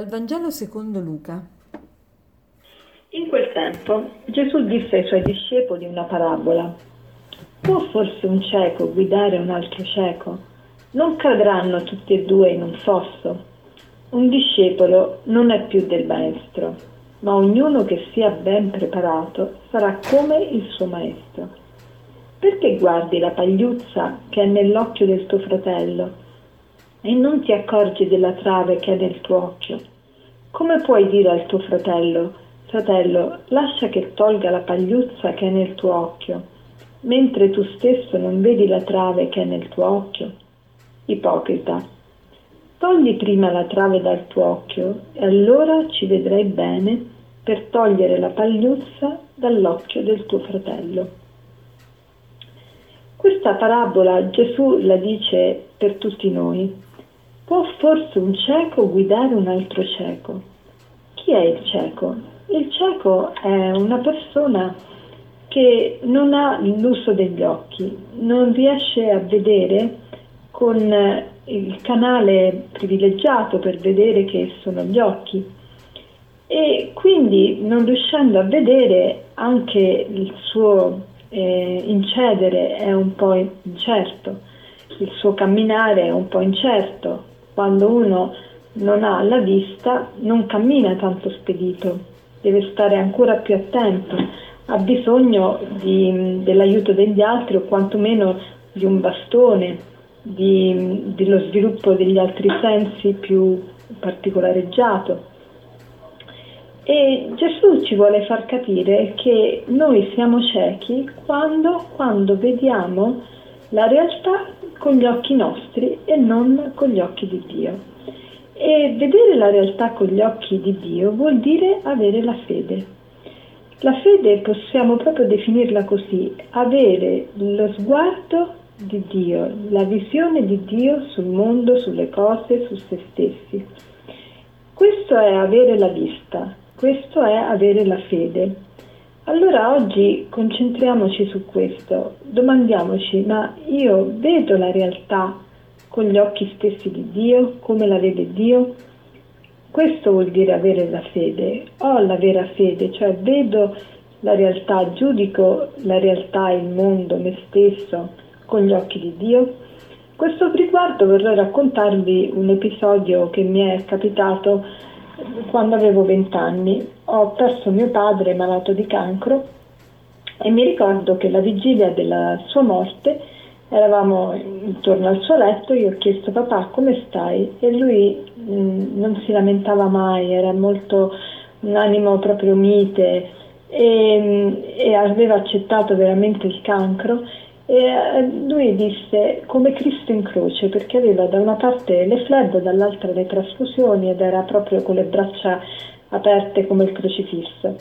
Dal Vangelo secondo Luca. In quel tempo Gesù disse ai suoi discepoli una parabola. Può forse un cieco guidare un altro cieco? Non cadranno tutti e due in un fosso. Un discepolo non è più del maestro, ma ognuno che sia ben preparato sarà come il suo maestro. Perché guardi la pagliuzza che è nell'occhio del tuo fratello? E non ti accorgi della trave che è nel tuo occhio. Come puoi dire al tuo fratello, fratello, lascia che tolga la pagliuzza che è nel tuo occhio, mentre tu stesso non vedi la trave che è nel tuo occhio? Ipocrita, togli prima la trave dal tuo occhio e allora ci vedrai bene per togliere la pagliuzza dall'occhio del tuo fratello. Questa parabola Gesù la dice per tutti noi, Può forse un cieco guidare un altro cieco? Chi è il cieco? Il cieco è una persona che non ha l'uso degli occhi, non riesce a vedere con il canale privilegiato per vedere che sono gli occhi e quindi non riuscendo a vedere anche il suo eh, incedere è un po' incerto, il suo camminare è un po' incerto, quando uno non ha la vista non cammina tanto spedito, deve stare ancora più attento, ha bisogno di, dell'aiuto degli altri o quantomeno di un bastone, di, dello sviluppo degli altri sensi più particolareggiato. E Gesù ci vuole far capire che noi siamo ciechi quando, quando vediamo la realtà con gli occhi nostri e non con gli occhi di Dio. E vedere la realtà con gli occhi di Dio vuol dire avere la fede. La fede possiamo proprio definirla così, avere lo sguardo di Dio, la visione di Dio sul mondo, sulle cose, su se stessi. Questo è avere la vista, questo è avere la fede. Allora oggi concentriamoci su questo, domandiamoci, ma io vedo la realtà con gli occhi stessi di Dio, come la vede Dio? Questo vuol dire avere la fede, ho la vera fede, cioè vedo la realtà, giudico la realtà, il mondo, me stesso con gli occhi di Dio. A questo riguardo vorrei raccontarvi un episodio che mi è capitato quando avevo vent'anni. Ho perso mio padre malato di cancro e mi ricordo che la vigilia della sua morte eravamo intorno al suo letto, io ho chiesto papà come stai e lui mh, mm, non si lamentava mai, era molto un animo proprio mite e, mm, e aveva accettato veramente il cancro e eh, lui disse come Cristo in croce perché aveva da una parte le fleb, dall'altra le trasfusioni ed era proprio con le braccia aperte come il crocifisso.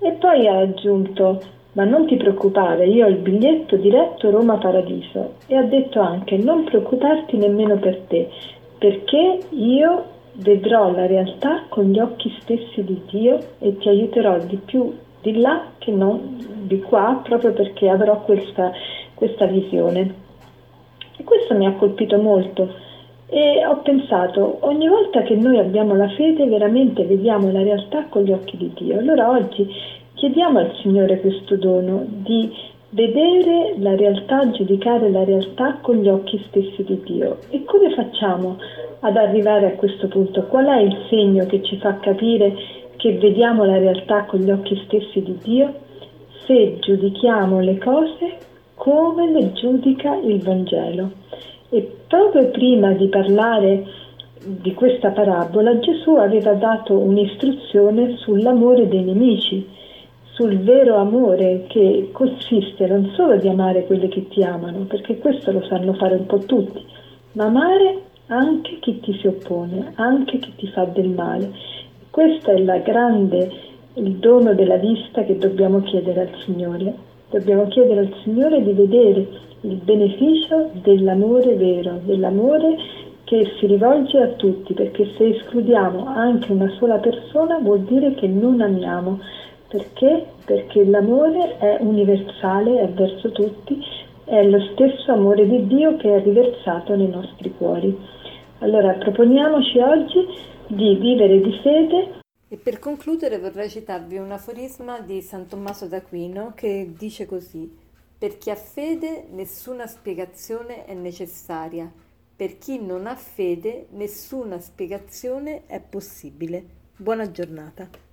E poi ha aggiunto ma non ti preoccupare, io ho il biglietto diretto Roma Paradiso e ha detto anche non preoccuparti nemmeno per te, perché io vedrò la realtà con gli occhi stessi di Dio e ti aiuterò di più di là che non di qua, proprio perché avrò questa questa visione. E questo mi ha colpito molto e ho pensato, ogni volta che noi abbiamo la fede veramente vediamo la realtà con gli occhi di Dio. Allora oggi chiediamo al Signore questo dono di vedere la realtà, giudicare la realtà con gli occhi stessi di Dio. E come facciamo ad arrivare a questo punto? Qual è il segno che ci fa capire che vediamo la realtà con gli occhi stessi di Dio? Se giudichiamo le cose come le giudica il Vangelo. E proprio prima di parlare di questa parabola Gesù aveva dato un'istruzione sull'amore dei nemici, sul vero amore che consiste non solo di amare quelli che ti amano, perché questo lo sanno fare un po' tutti, ma amare anche chi ti si oppone, anche chi ti fa del male. Questo è grande, il dono della vista che dobbiamo chiedere al Signore. Dobbiamo chiedere al Signore di vedere il beneficio dell'amore vero, dell'amore che si rivolge a tutti, perché se escludiamo anche una sola persona vuol dire che non amiamo. Perché? Perché l'amore è universale, è verso tutti, è lo stesso amore di Dio che è riversato nei nostri cuori. Allora proponiamoci oggi di vivere di fede. E per concludere vorrei citarvi un aforisma di San Tommaso d'Aquino che dice così: Per chi ha fede nessuna spiegazione è necessaria, per chi non ha fede nessuna spiegazione è possibile. Buona giornata.